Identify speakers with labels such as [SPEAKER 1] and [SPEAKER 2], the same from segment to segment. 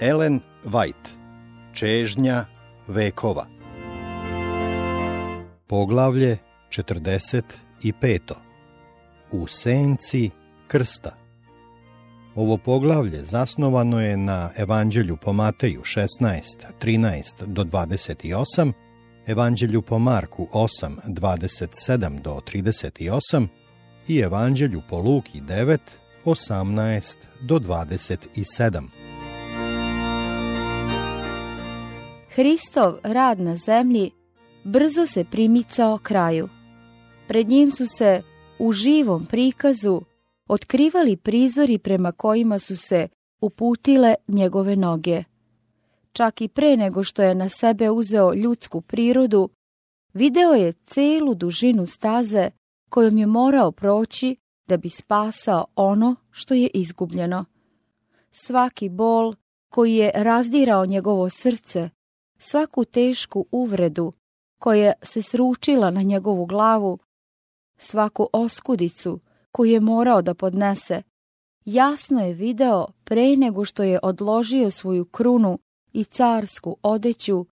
[SPEAKER 1] Ellen White Čežnja vekova Poglavlje 45. U senci krsta Ovo poglavlje zasnovano je na Evanđelju po Mateju 16, 13 do 28, Evanđelju po Marku 8, 27 do 38 i Evanđelju po Luki 9, 18 do 27.
[SPEAKER 2] Hristov rad na zemlji brzo se primicao kraju. Pred njim su se u živom prikazu otkrivali prizori prema kojima su se uputile njegove noge. Čak i pre nego što je na sebe uzeo ljudsku prirodu, video je celu dužinu staze kojom je morao proći da bi spasao ono što je izgubljeno. Svaki bol koji je razdirao njegovo srce, svaku tešku uvredu koja se sručila na njegovu glavu, svaku oskudicu koju je morao da podnese, jasno je video pre nego što je odložio svoju krunu i carsku odeću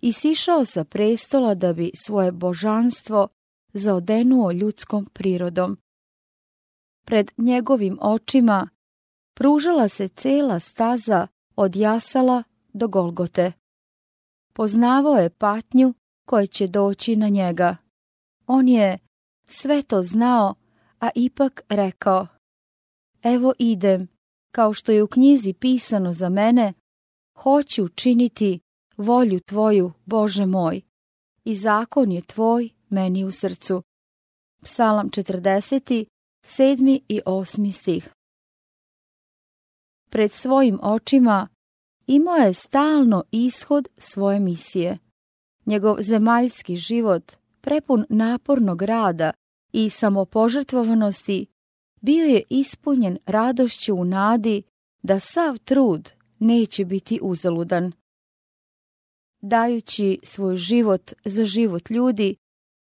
[SPEAKER 2] i sišao sa prestola da bi svoje božanstvo zaodenuo ljudskom prirodom. Pred njegovim očima pružala se cela staza od jasala do Golgote. Poznavao je patnju koja će doći na njega. On je sve to znao, a ipak rekao, evo idem, kao što je u knjizi pisano za mene, hoću činiti volju tvoju, Bože moj, i zakon je tvoj meni u srcu. Psalam 40. 7. i 8. stih. Pred svojim očima imao je stalno ishod svoje misije. Njegov zemaljski život, prepun napornog rada i samopožrtvovanosti, bio je ispunjen radošću u nadi da sav trud neće biti uzaludan. Dajući svoj život za život ljudi,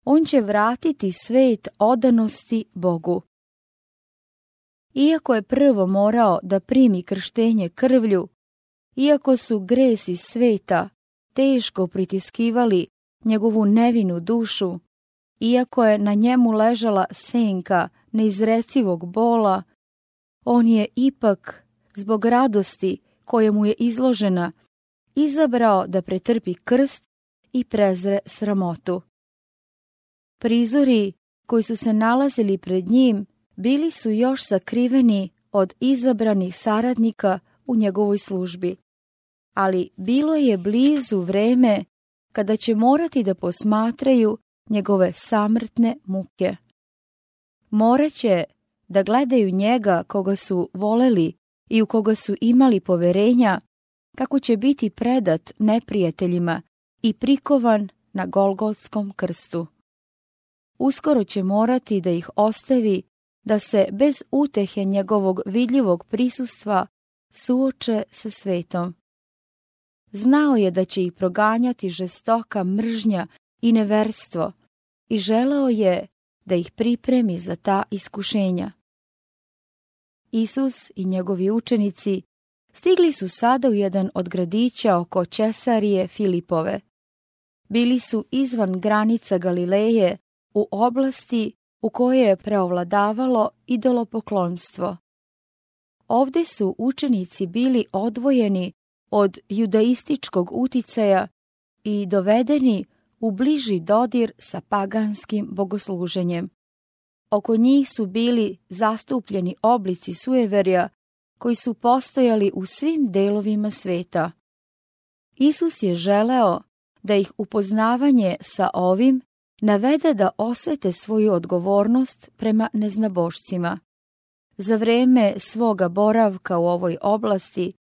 [SPEAKER 2] on će vratiti svet odanosti Bogu. Iako je prvo morao da primi krštenje krvlju, iako su gresi sveta teško pritiskivali njegovu nevinu dušu, iako je na njemu ležala senka neizrecivog bola, on je ipak, zbog radosti koje mu je izložena, izabrao da pretrpi krst i prezre sramotu. Prizori koji su se nalazili pred njim bili su još sakriveni od izabranih saradnika u njegovoj službi. Ali bilo je blizu vreme kada će morati da posmatraju njegove samrtne muke. Moraće da gledaju njega koga su voleli i u koga su imali poverenja, kako će biti predat neprijateljima i prikovan na Golgotskom krstu. Uskoro će morati da ih ostavi da se bez utehe njegovog vidljivog prisustva suoče sa svetom. Znao je da će ih proganjati žestoka mržnja i neverstvo i želeo je da ih pripremi za ta iskušenja. Isus i njegovi učenici stigli su sada u jedan od gradića oko Česarije Filipove. Bili su izvan granica Galileje u oblasti u kojoj je preovladavalo idolopoklonstvo. Ovde su učenici bili odvojeni od judaističkog uticaja i dovedeni u bliži dodir sa paganskim bogosluženjem. Oko njih su bili zastupljeni oblici sujeverja koji su postojali u svim delovima sveta. Isus je želeo da ih upoznavanje sa ovim navede da osete svoju odgovornost prema neznabošcima. Za vreme svoga boravka u ovoj oblasti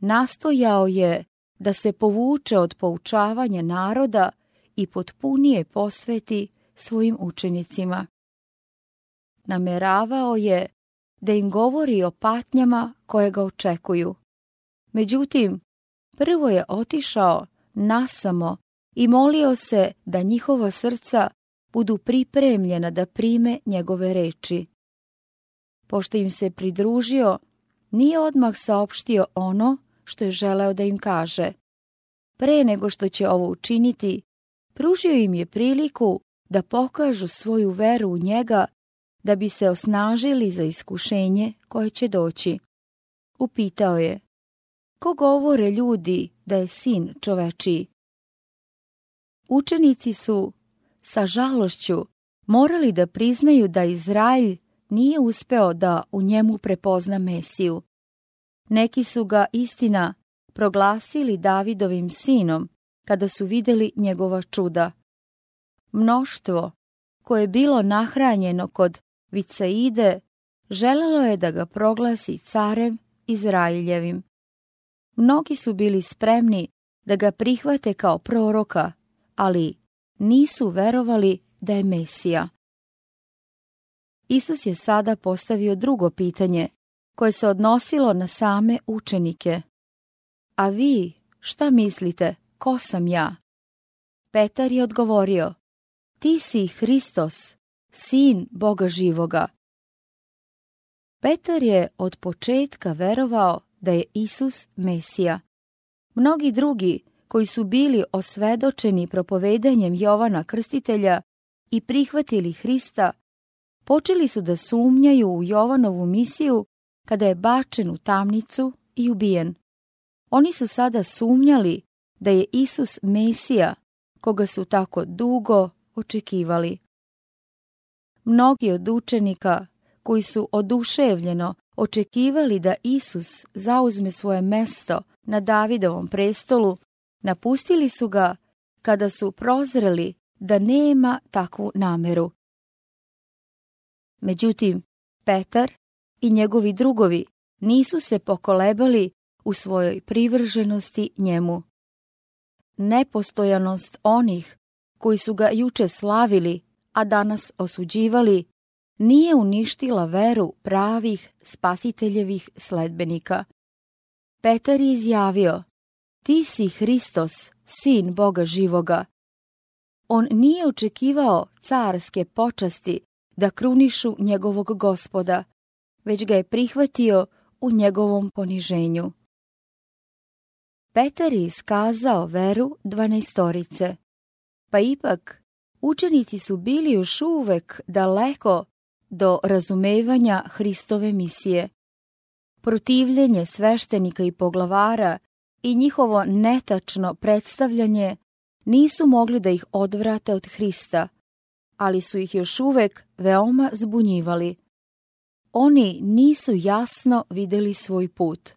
[SPEAKER 2] nastojao je da se povuče od poučavanja naroda i potpunije posveti svojim učenicima. Nameravao je da im govori o patnjama koje ga očekuju. Međutim, prvo je otišao nasamo i molio se da njihova srca budu pripremljena da prime njegove reči. Pošto im se pridružio, nije odmah saopštio ono što je želeo da im kaže. Pre nego što će ovo učiniti, pružio im je priliku da pokažu svoju veru u njega da bi se osnažili za iskušenje koje će doći. Upitao je, ko govore ljudi da je sin čovečiji? Učenici su, sa žalošću, morali da priznaju da Izraelj nije uspeo da u njemu prepozna Mesiju. Neki su ga, istina, proglasili Davidovim sinom kada su videli njegova čuda. Mnoštvo, koje je bilo nahranjeno kod Viceide, želelo je da ga proglasi carem Izraeljevim. Mnogi su bili spremni da ga prihvate kao proroka, ali nisu verovali da je Mesija. Isus je sada postavio drugo pitanje, koje se odnosilo na same učenike. A vi, šta mislite, ko sam ja? Petar je odgovorio, ti si Hristos, sin Boga živoga. Petar je od početka verovao da je Isus Mesija. Mnogi drugi koji su bili osvedočeni propovedanjem Jovana Krstitelja i prihvatili Hrista, počeli su da sumnjaju u Jovanovu misiju kada je bačen u tamnicu i ubijen. Oni su sada sumnjali da je Isus Mesija, koga su tako dugo očekivali. Mnogi od učenika koji su oduševljeno očekivali da Isus zauzme svoje mesto na Davidovom prestolu, napustili su ga kada su prozreli da nema takvu nameru. Međutim, Petar i njegovi drugovi nisu se pokolebali u svojoj privrženosti njemu. Nepostojanost onih koji su ga juče slavili, a danas osuđivali, nije uništila veru pravih spasiteljevih sledbenika. Petar je izjavio, ti si Hristos, sin Boga živoga. On nije očekivao carske počasti da krunišu njegovog gospoda, već ga je prihvatio u njegovom poniženju. Petar je iskazao veru dvanaestorice, pa ipak učenici su bili još uvek daleko do razumevanja Hristove misije. Protivljenje sveštenika i poglavara i njihovo netačno predstavljanje nisu mogli da ih odvrate od Hrista, ali su ih još uvek veoma zbunjivali. Oni nisu jasno videli svoj put.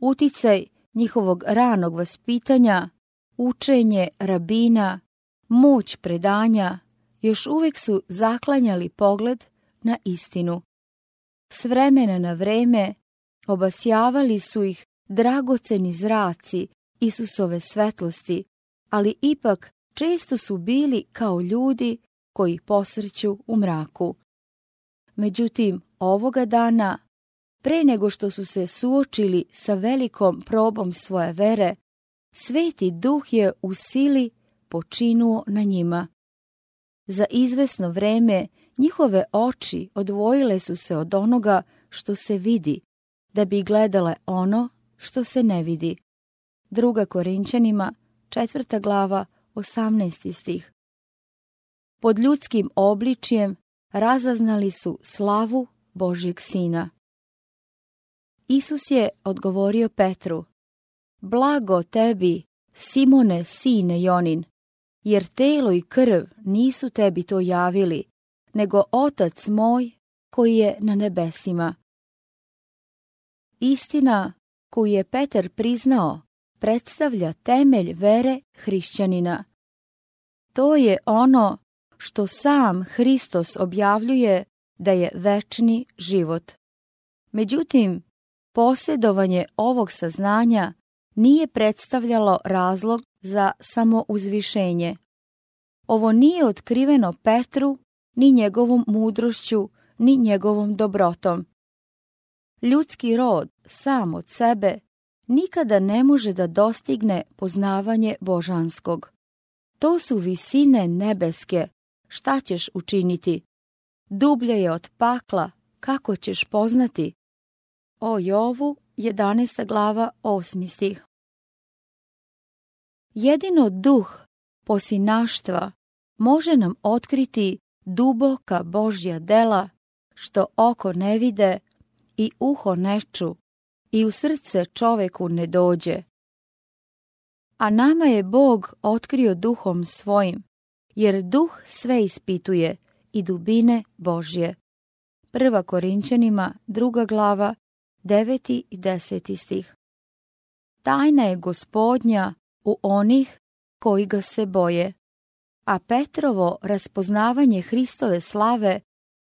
[SPEAKER 2] Uticaj njihovog ranog vaspitanja, učenje rabina, moć predanja, još uvijek su zaklanjali pogled na istinu. S vremena na vreme obasjavali su ih dragoceni zraci Isusove svetlosti, ali ipak često su bili kao ljudi koji posrću u mraku. Međutim, ovoga dana, pre nego što su se suočili sa velikom probom svoje vere, Sveti duh je u sili počinuo na njima. Za izvesno vreme njihove oči odvojile su se od onoga što se vidi, da bi gledale ono što se ne vidi. Druga Korinčanima, četvrta glava, 18. stih. Pod ljudskim obličijem razaznali su slavu Božjeg sina. Isus je odgovorio Petru, Blago tebi, Simone, sine Jonin, jer telo i krv nisu tebi to javili, nego Otac moj koji je na nebesima. Istina koju je Petar priznao predstavlja temelj vere hrišćanina. To je ono što sam Hristos objavljuje da je večni život. Međutim, posjedovanje ovog saznanja nije predstavljalo razlog za samouzvišenje. Ovo nije otkriveno Petru, ni njegovom mudrošću, ni njegovom dobrotom. Ljudski rod sam od sebe nikada ne može da dostigne poznavanje božanskog. To su visine nebeske, šta ćeš učiniti? Dublje je od pakla, kako ćeš poznati? O Jovu, 11. glava, 8. stih. Jedino duh posinaštva može nam otkriti duboka Božja dela, što oko ne vide i uho ne ču i u srce čoveku ne dođe. A nama je Bog otkrio duhom svojim, jer duh sve ispituje i dubine Božje. Prva Korinčanima, druga glava, deveti i deseti stih. Tajna je gospodnja u onih koji ga se boje, a Petrovo raspoznavanje Hristove slave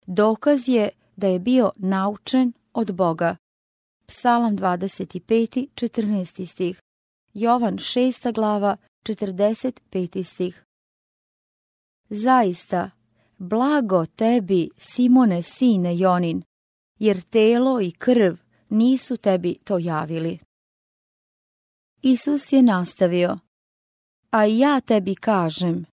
[SPEAKER 2] dokaz je da je bio naučen od Boga. Psalam 25. 14. stih. Jovan 6. glava 45. stih. Zaista, blago tebi, Simone sine Jonin, jer telo i krv nisu tebi to javili. Isus je nastavio, a ja tebi kažem,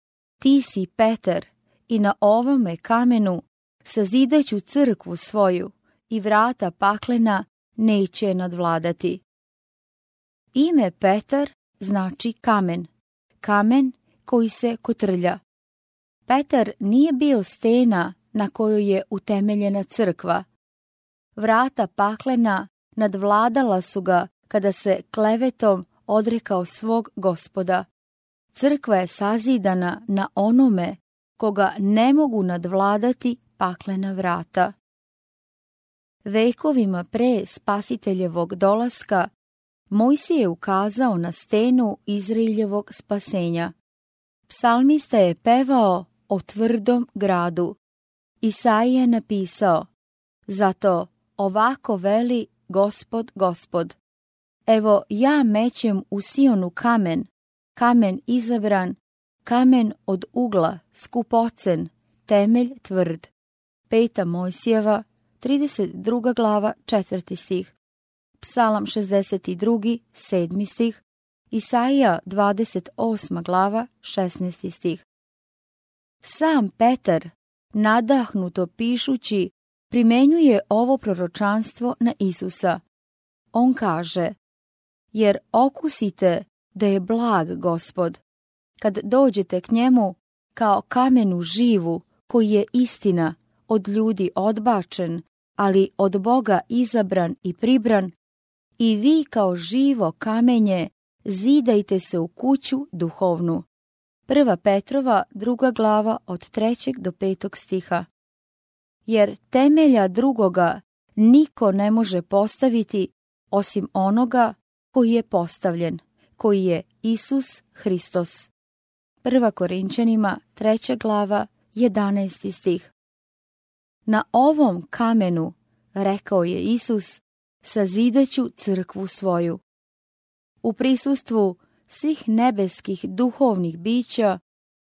[SPEAKER 2] ti si Peter i na ovome kamenu sazidaću crkvu svoju i vrata paklena neće nadvladati. Ime Petar znači kamen, kamen koji se kotrlja. Petar nije bio stena na kojoj je utemeljena crkva. Vrata paklena nadvladala su ga kada se klevetom odrekao svog gospoda. Crkva je sazidana na onome koga ne mogu nadvladati paklena vrata. Vekovima pre spasiteljevog dolaska Mojsi je ukazao na stenu Izraeljevog spasenja. Psalmista je pevao o tvrdom gradu. Isaija je napisao, zato ovako veli gospod gospod. Evo ja mećem u Sionu kamen, kamen izabran, kamen od ugla, skupocen, temelj tvrd. Peta Mojsijeva, 32. glava, 4. stih. Psalam 62. 7. stih. Isaija 28. glava, 16. stih. Sam Petar, nadahnuto pišući, primenjuje ovo proročanstvo na Isusa. On kaže, jer okusite da je blag gospod. Kad dođete k njemu kao kamenu živu, koji je istina, od ljudi odbačen, ali od Boga izabran i pribran, i vi kao živo kamenje zidajte se u kuću duhovnu. Prva Petrova, druga glava od trećeg do petog stiha. Jer temelja drugoga niko ne može postaviti osim onoga koji je postavljen, koji je Isus Hristos. Prva Korinčanima, treća glava, 11. stih. Na ovom kamenu, rekao je Isus, sazidaću crkvu svoju. U prisustvu svih nebeskih duhovnih bića,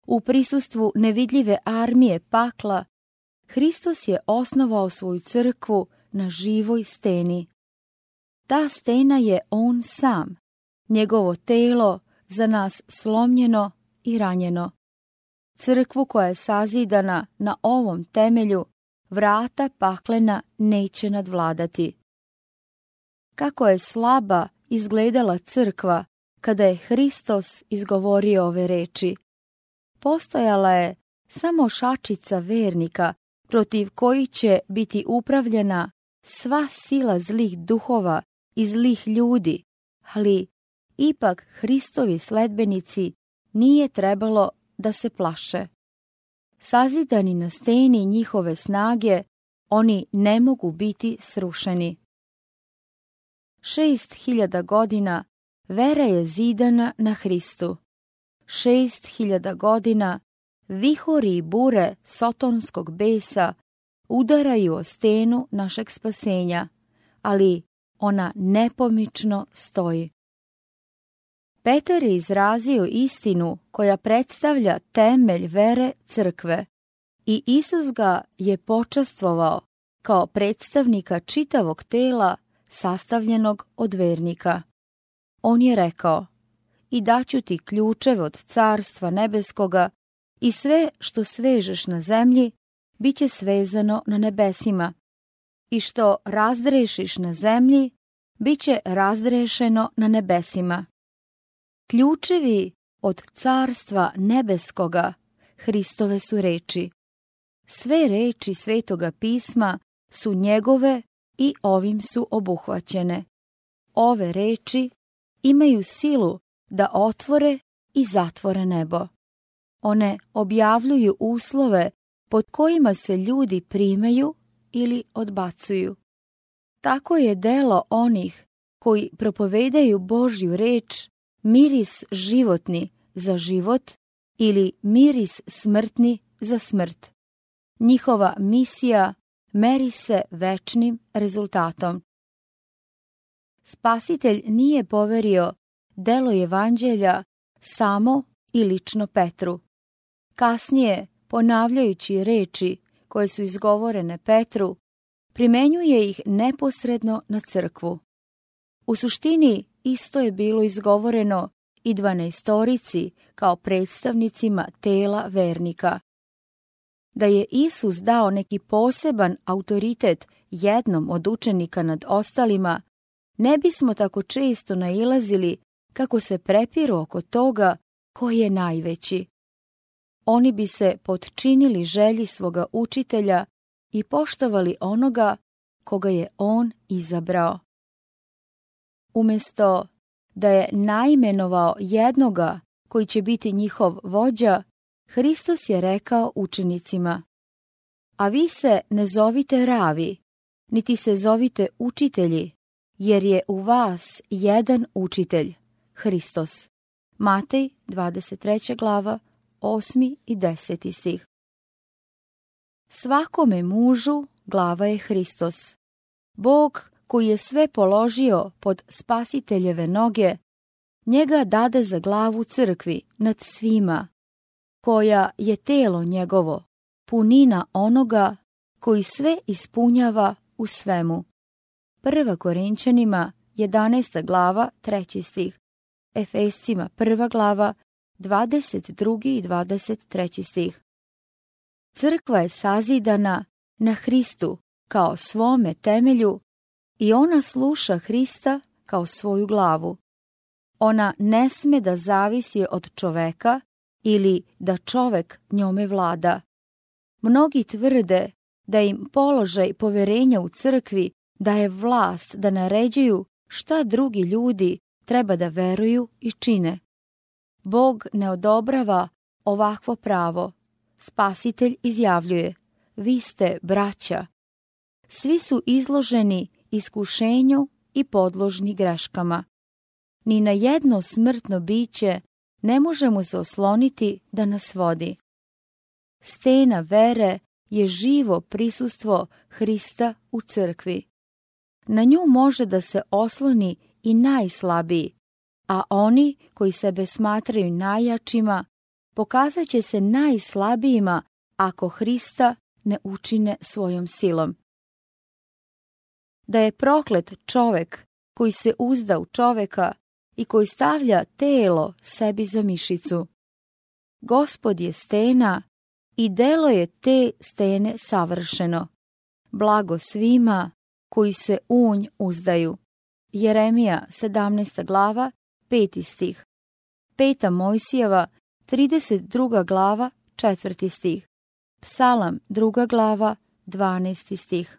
[SPEAKER 2] u prisustvu nevidljive armije pakla, Hristos je osnovao svoju crkvu na živoj steni. Ta stena je On sam, njegovo telo za nas slomljeno i ranjeno. Crkvu koja je sazidana na ovom temelju, vrata paklena neće nadvladati. Kako je slaba izgledala crkva kada je Hristos izgovorio ove reči. Postojala je samo šačica vernika protiv koji će biti upravljena sva sila zlih duhova i zlih ljudi, ali ipak Hristovi sledbenici nije trebalo da se plaše. Sazidani na steni njihove snage, oni ne mogu biti srušeni. Šest hiljada godina vera je zidana na Hristu. Šest hiljada godina vihori i bure sotonskog besa udaraju o stenu našeg spasenja, ali ona nepomično stoji. Petar je izrazio istinu koja predstavlja temelj vere crkve i Isus ga je počastvovao kao predstavnika čitavog tela sastavljenog od vernika. On je rekao, i daću ti ključev od carstva nebeskoga i sve što svežeš na zemlji, bit će svezano na nebesima i što razdrešiš na zemlji, bit će razdrešeno na nebesima. Ključevi od carstva nebeskoga Hristove su reči. Sve reči svetoga pisma su njegove i ovim su obuhvaćene. Ove reči imaju silu da otvore i zatvore nebo. One objavljuju uslove pod kojima se ljudi primaju ili odbacuju. Tako je delo onih koji propovedaju Božju reč miris životni za život ili miris smrtni za smrt. Njihova misija meri se večnim rezultatom. Spasitelj nije poverio delo evanđelja samo i lično Petru. Kasnije, ponavljajući reči koje su izgovorene Petru, primenjuje ih neposredno na crkvu. U suštini isto je bilo izgovoreno i dvanaestorici kao predstavnicima tela vernika. Da je Isus dao neki poseban autoritet jednom od učenika nad ostalima, ne bismo tako često nailazili kako se prepiru oko toga ko je najveći. Oni bi se podčinili želji svoga učitelja i poštovali onoga koga je on izabrao. Umjesto da je naimenovao jednoga koji će biti njihov vođa, Hristos je rekao učenicima, a vi se ne zovite ravi, niti se zovite učitelji, jer je u vas jedan učitelj, Hristos. Matej, 23. glava, 8. i 10. stih. Svakome mužu glava je Hristos. Bog koji je sve položio pod spasiteljeve noge, njega dade za glavu crkvi nad svima, koja je telo njegovo, punina onoga koji sve ispunjava u svemu. Prva Korinčanima, 11. glava, 3. stih. Efescima, 1. glava, 22. i 23. stih. Crkva je sazidana na Hristu kao svome temelju i ona sluša Hrista kao svoju glavu. Ona ne sme da zavisi od čoveka ili da čovek njome vlada. Mnogi tvrde da im položaj poverenja u crkvi daje vlast da naređuju šta drugi ljudi treba da veruju i čine. Bog ne odobrava ovakvo pravo. Spasitelj izjavljuje, vi ste braća. Svi su izloženi iskušenju i podložni greškama. Ni na jedno smrtno biće ne možemo se osloniti da nas vodi. Stena vere je živo prisustvo Hrista u crkvi. Na nju može da se osloni i najslabiji, a oni koji sebe smatraju najjačima pokazat će se najslabijima ako Hrista ne učine svojom silom da je proklet čovek koji se uzda u čoveka i koji stavlja telo sebi za mišicu. Gospod je stena i delo je te stene savršeno. Blago svima koji se unj uzdaju. Jeremija 17. glava, 5. stih. Peta Mojsijeva, 32. glava, 4. stih. Psalam, 2. glava, 12. stih.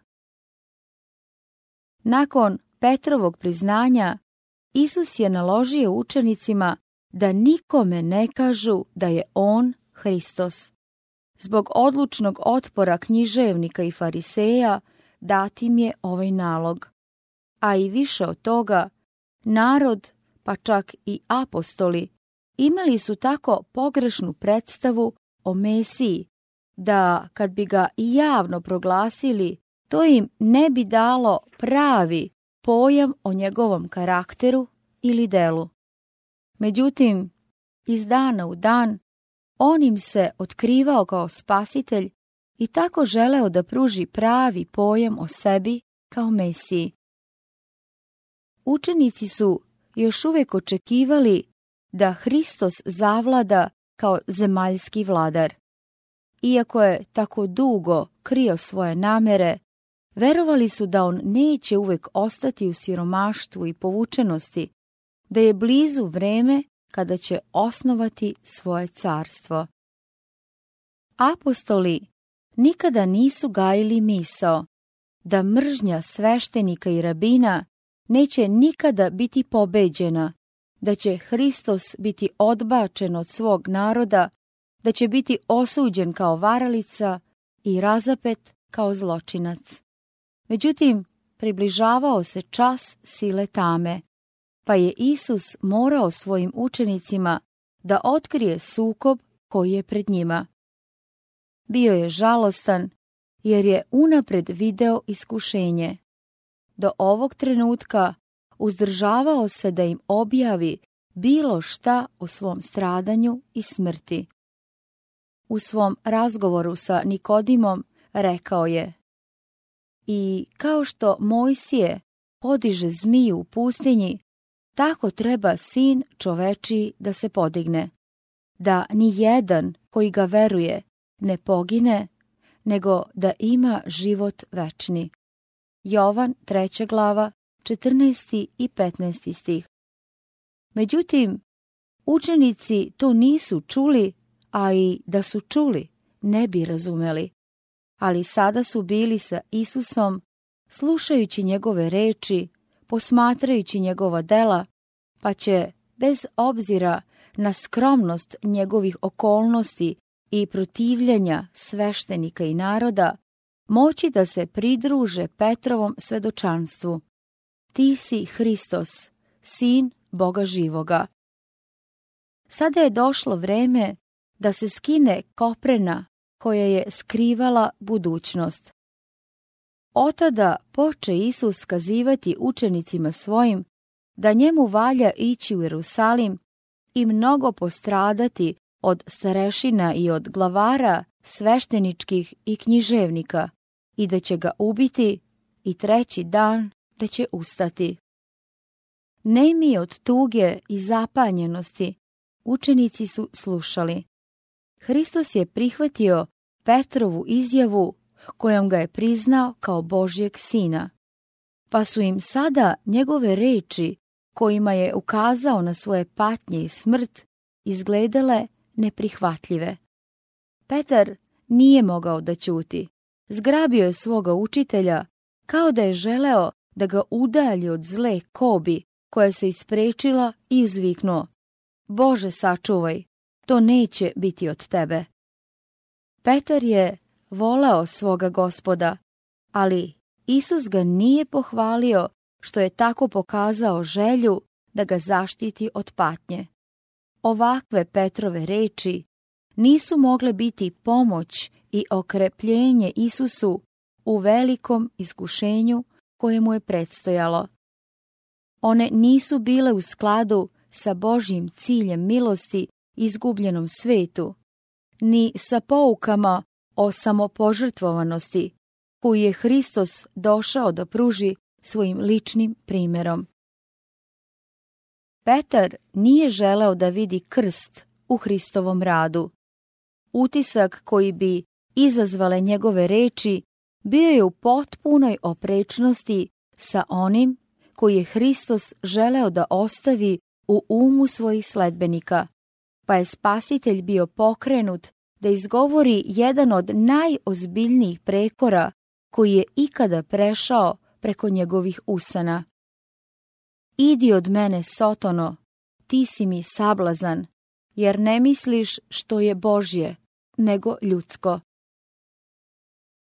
[SPEAKER 2] Nakon Petrovog priznanja, Isus je naložio učenicima da nikome ne kažu da je On Hristos. Zbog odlučnog otpora književnika i fariseja datim je ovaj nalog. A i više od toga, narod, pa čak i apostoli, imali su tako pogrešnu predstavu o Mesiji, da kad bi ga i javno proglasili to im ne bi dalo pravi pojam o njegovom karakteru ili delu. Međutim, iz dana u dan, on im se otkrivao kao spasitelj i tako želeo da pruži pravi pojam o sebi kao Mesiji. Učenici su još uvijek očekivali da Hristos zavlada kao zemaljski vladar. Iako je tako dugo krio svoje namere, Verovali su da on neće uvek ostati u siromaštvu i povučenosti, da je blizu vreme kada će osnovati svoje carstvo. Apostoli nikada nisu gajili misao da mržnja sveštenika i rabina neće nikada biti pobeđena, da će Hristos biti odbačen od svog naroda, da će biti osuđen kao varalica i razapet kao zločinac. Međutim, približavao se čas sile tame, pa je Isus morao svojim učenicima da otkrije sukob koji je pred njima. Bio je žalostan jer je unapred video iskušenje. Do ovog trenutka uzdržavao se da im objavi bilo šta o svom stradanju i smrti. U svom razgovoru sa Nikodimom rekao je I kao što Mojsije podiže zmiju u pustinji, tako treba sin čoveči da se podigne, da ni jedan koji ga veruje ne pogine, nego da ima život večni. Jovan 3. glava 14. i 15. stih. Međutim, učenici to nisu čuli, a i da su čuli, ne bi razumeli. Ali sada su bili sa Isusom, slušajući njegove reči, posmatrajući njegova dela, pa će, bez obzira na skromnost njegovih okolnosti i protivljenja sveštenika i naroda, moći da se pridruže Petrovom svedočanstvu. Ti si Hristos, sin Boga živoga. Sada je došlo vreme da se skine koprena koja je skrivala budućnost. Otada poče Isus kazivati učenicima svojim da njemu valja ići u Jerusalim i mnogo postradati od starešina i od glavara svešteničkih i književnika i da će ga ubiti i treći dan da će ustati. Nemi od tuge i zapanjenosti učenici su slušali. Hristos je prihvatio Petrovu izjavu kojom ga je priznao kao Božjeg sina. Pa su im sada njegove reči kojima je ukazao na svoje patnje i smrt izgledale neprihvatljive. Petar nije mogao da ćuti. Zgrabio je svoga učitelja kao da je želeo da ga udalji od zle kobi koja se isprečila i uzviknuo. Bože sačuvaj, to neće biti od tebe. Petar je volao svoga gospoda, ali Isus ga nije pohvalio što je tako pokazao želju da ga zaštiti od patnje. Ovakve Petrove reči nisu mogle biti pomoć i okrepljenje Isusu u velikom iskušenju koje mu je predstojalo. One nisu bile u skladu sa Božjim ciljem milosti izgubljenom svetu, ni sa poukama o samopožrtvovanosti koju je Hristos došao da pruži svojim ličnim primjerom. Petar nije želeo da vidi krst u Hristovom radu. Utisak koji bi izazvale njegove reči bio je u potpunoj oprečnosti sa onim koji je Hristos želeo da ostavi u umu svojih sledbenika, pa je spasitelj bio pokrenut da izgovori jedan od najozbiljnijih prekora koji je ikada prešao preko njegovih usana. Idi od mene, Sotono, ti si mi sablazan, jer ne misliš što je Božje, nego ljudsko.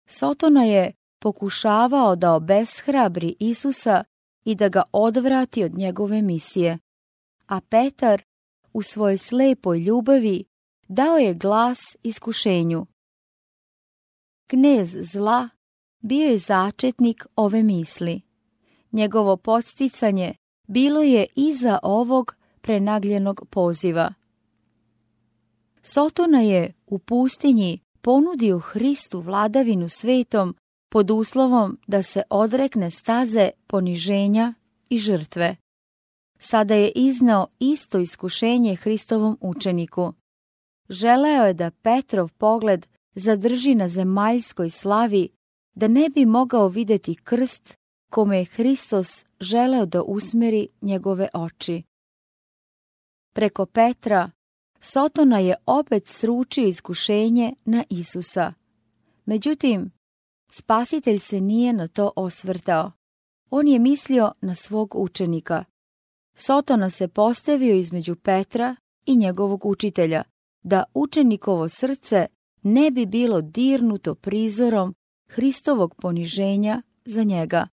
[SPEAKER 2] Sotona je pokušavao da obeshrabri Isusa i da ga odvrati od njegove misije, a Petar u svojoj slepoj ljubavi dao je glas iskušenju. Knez zla bio je začetnik ove misli. Njegovo podsticanje bilo je iza ovog prenagljenog poziva. Sotona je u pustinji ponudio Hristu vladavinu svetom pod uslovom da se odrekne staze poniženja i žrtve. Sada je iznao isto iskušenje Hristovom učeniku. Želeo je da Petrov pogled zadrži na zemaljskoj slavi da ne bi mogao vidjeti krst kome je Hristos želeo da usmeri njegove oči. Preko Petra, Sotona je opet sručio iskušenje na Isusa. Međutim, spasitelj se nije na to osvrtao. On je mislio na svog učenika. Sotona se postavio između Petra i njegovog učitelja, da učenikovo srce ne bi bilo dirnuto prizorom Hristovog poniženja za njega.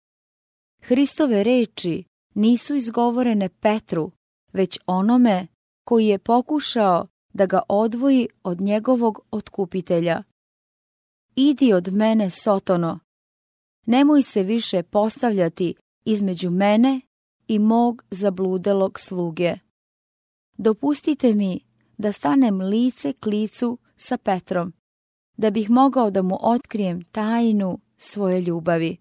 [SPEAKER 2] Hristove reči nisu izgovorene Petru, već onome koji je pokušao da ga odvoji od njegovog otkupitelja. Idi od mene, Sotono, nemoj se više postavljati između mene i mog zabludelog sluge. Dopustite mi da stanem lice k licu sa Petrom, da bih mogao da mu otkrijem tajnu svoje ljubavi.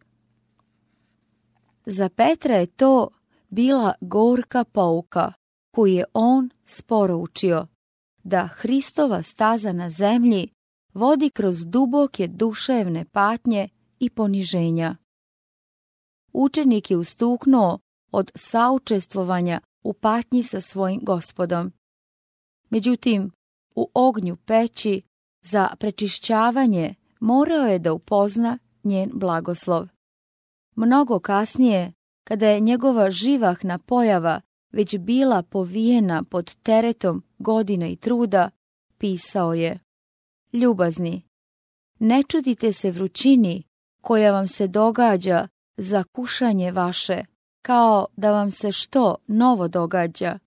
[SPEAKER 2] Za Petra je to bila gorka pouka koju je on sporo učio, da Hristova staza na zemlji vodi kroz duboke duševne patnje i poniženja. Učenik je ustuknuo od saučestvovanja u patnji sa svojim gospodom. Međutim, u ognju peći za prečišćavanje morao je da upozna njen blagoslov. Mnogo kasnije, kada je njegova živahna pojava već bila povijena pod teretom godina i truda, pisao je Ljubazni, ne čudite se vrućini koja vam se događa za kušanje vaše, kao da vam se što novo događa,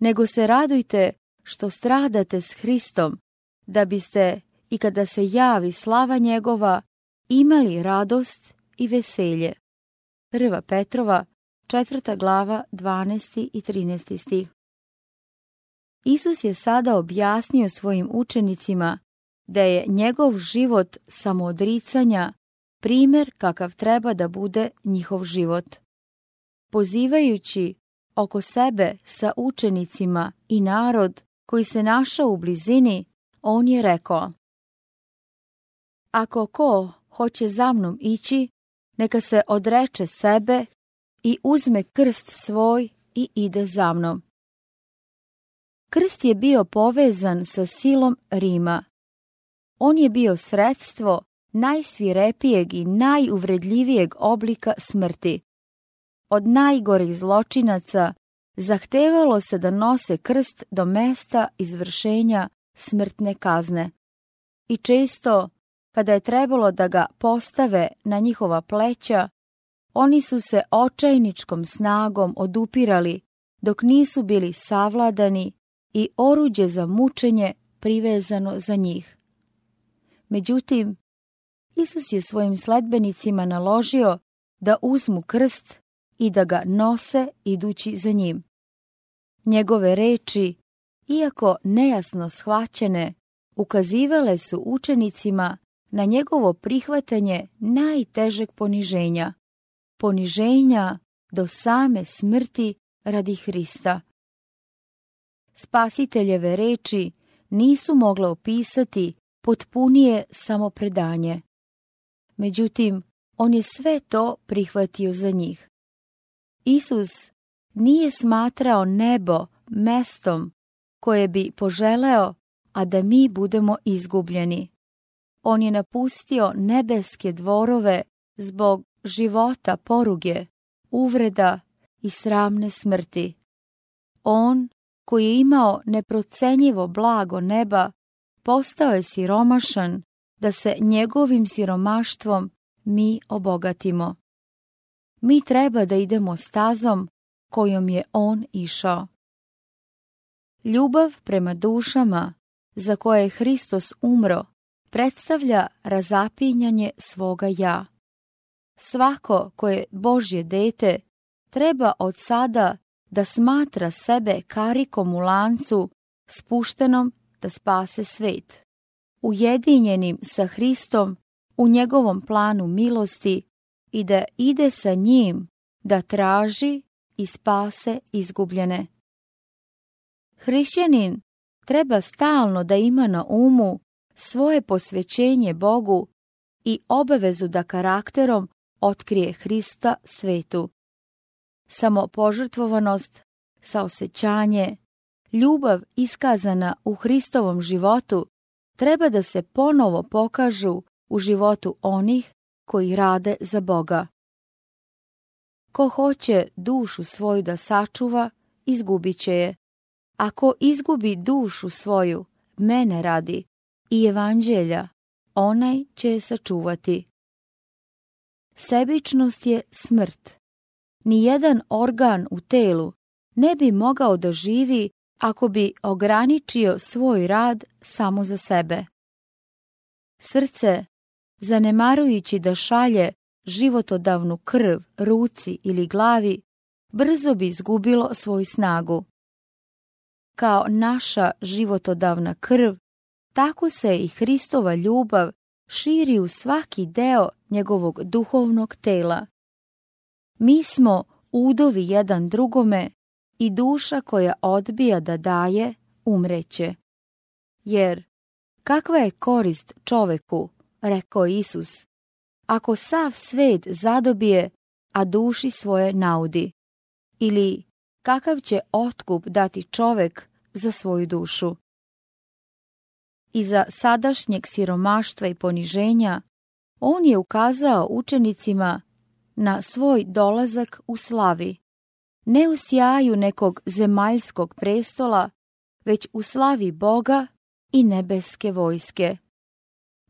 [SPEAKER 2] nego se radujte što stradate s Hristom, da biste i kada se javi slava njegova, imali radost i veselje. Prva Petrova, četvrta glava, 12. i 13. stih. Isus je sada objasnio svojim učenicima da je njegov život samoodricanja primjer kakav treba da bude njihov život. Pozivajući oko sebe sa učenicima i narod koji se našao u blizini, on je rekao Ako ko hoće za mnom ići, neka se odreče sebe i uzme krst svoj i ide za mnom. Krst je bio povezan sa silom Rima. On je bio sredstvo najsvirepijeg i najuvredljivijeg oblika smrti. Od najgorih zločinaca zahtevalo se da nose krst do mesta izvršenja smrtne kazne. I često, kada je trebalo da ga postave na njihova pleća, oni su se očajničkom snagom odupirali dok nisu bili savladani i oruđe za mučenje privezano za njih. Međutim, Isus je svojim sledbenicima naložio da uzmu krst i da ga nose idući za njim. Njegove reči, iako nejasno shvaćene, ukazivale su učenicima na njegovo prihvatanje najtežeg poniženja, poniženja do same smrti radi Hrista. Spasiteljeve reči nisu mogle opisati potpunije samopredanje. Međutim, on je sve to prihvatio za njih. Isus nije smatrao nebo mestom koje bi poželeo, a da mi budemo izgubljeni. On je napustio nebeske dvorove zbog života poruge, uvreda i sramne smrti. On, koji je imao neprocenjivo blago neba, postao je siromašan da se njegovim siromaštvom mi obogatimo. Mi treba da idemo stazom kojom je on išao. Ljubav prema dušama za koje je Hristos umro predstavlja razapinjanje svoga ja. Svako koje Božje dete treba od sada da smatra sebe karikom u lancu spuštenom da spase svet. Ujedinjenim sa Hristom u njegovom planu milosti i da ide sa njim da traži i spase izgubljene. Hrišćanin treba stalno da ima na umu svoje posvećenje Bogu i obavezu da karakterom otkrije Hrista svetu. Samo požrtvovanost, saosećanje, ljubav iskazana u Hristovom životu treba da se ponovo pokažu u životu onih koji rade za Boga. Ko hoće dušu svoju da sačuva, izgubit će je. Ako izgubi dušu svoju, mene radi, i evanđelja, onaj će je sačuvati. Sebičnost je smrt. Nijedan organ u telu ne bi mogao da živi ako bi ograničio svoj rad samo za sebe. Srce, zanemarujući da šalje životodavnu krv ruci ili glavi, brzo bi izgubilo svoju snagu. Kao naša životodavna krv, tako se i Hristova ljubav širi u svaki deo njegovog duhovnog tela. Mi smo udovi jedan drugome i duša koja odbija da daje, umreće. Jer, kakva je korist čoveku, rekao Isus, ako sav svet zadobije, a duši svoje naudi? Ili kakav će otkup dati čovek za svoju dušu? Iza sadašnjeg siromaštva i poniženja, on je ukazao učenicima na svoj dolazak u slavi, ne u sjaju nekog zemaljskog prestola, već u slavi Boga i nebeske vojske.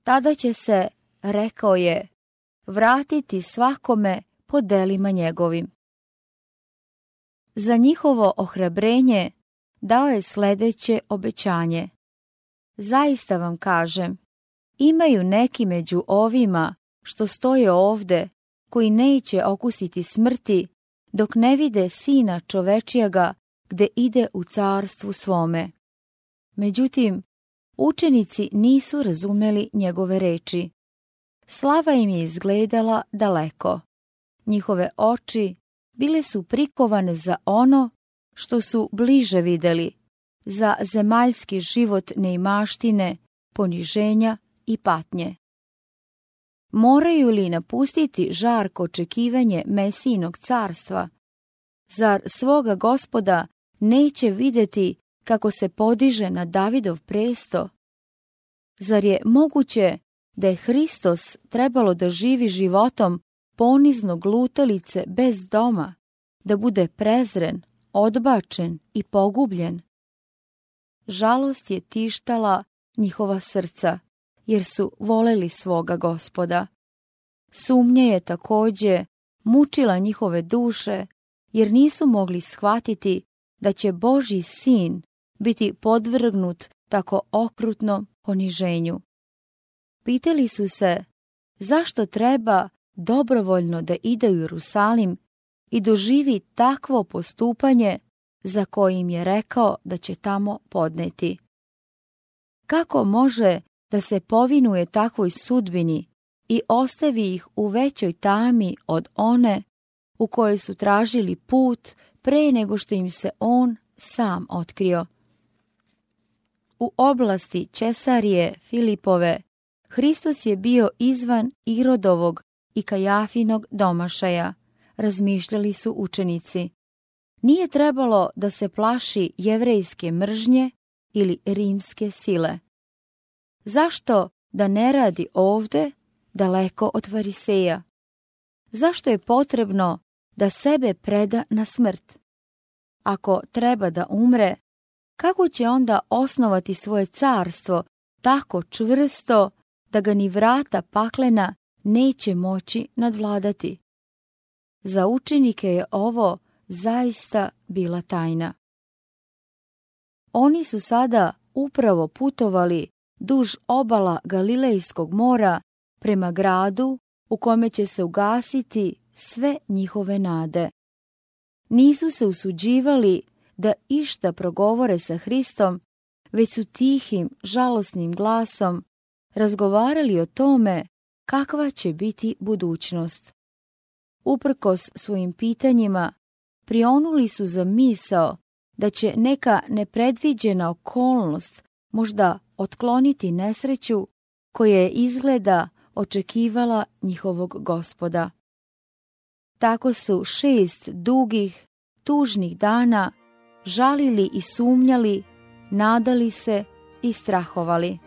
[SPEAKER 2] Tada će se, rekao je, vratiti svakome po delima njegovim. Za njihovo ohrabrenje dao je sledeće obećanje. Zaista vam kažem, imaju neki među ovima što stoje ovde, koji neće okusiti smrti, dok ne vide sina čovečijega gde ide u carstvu svome. Međutim, učenici nisu razumeli njegove reči. Slava im je izgledala daleko. Njihove oči bile su prikovane za ono što su bliže videli, za zemaljski život neimaštine, poniženja i patnje. Moraju li napustiti žarko očekivanje Mesijinog carstva? Zar svoga gospoda neće videti kako se podiže na Davidov presto? Zar je moguće da je Hristos trebalo da živi životom ponizno glutalice bez doma, da bude prezren, odbačen i pogubljen? Žalost je tištala njihova srca, jer su voleli svoga gospoda. Sumnja je takođe mučila njihove duše, jer nisu mogli shvatiti da će Boži sin biti podvrgnut tako okrutnom poniženju. Pitali su se zašto treba dobrovoljno da ide u Jerusalim i doživi takvo postupanje za kojim je rekao da će tamo podneti. Kako može da se povinuje takvoj sudbini i ostavi ih u većoj tami od one u kojoj su tražili put pre nego što im se on sam otkrio. U oblasti Česarije Filipove Hristos je bio izvan Irodovog i Kajafinog domašaja, razmišljali su učenici. Nije trebalo da se plaši jevrejske mržnje ili rimske sile. Zašto da ne radi ovde, daleko od fariseja? Zašto je potrebno da sebe preda na smrt? Ako treba da umre, kako će onda osnovati svoje carstvo tako čvrsto da ga ni vrata paklena neće moći nadvladati? Za učenike je ovo zaista bila tajna. Oni su sada upravo putovali duž obala Galilejskog mora prema gradu u kome će se ugasiti sve njihove nade. Nisu se usuđivali da išta progovore sa Hristom, već su tihim, žalosnim glasom razgovarali o tome kakva će biti budućnost. Uprkos svojim pitanjima, prionuli su za misao da će neka nepredviđena okolnost možda otkloniti nesreću koja je izgleda očekivala njihovog gospoda. Tako su šest dugih, tužnih dana žalili i sumnjali, nadali se i strahovali.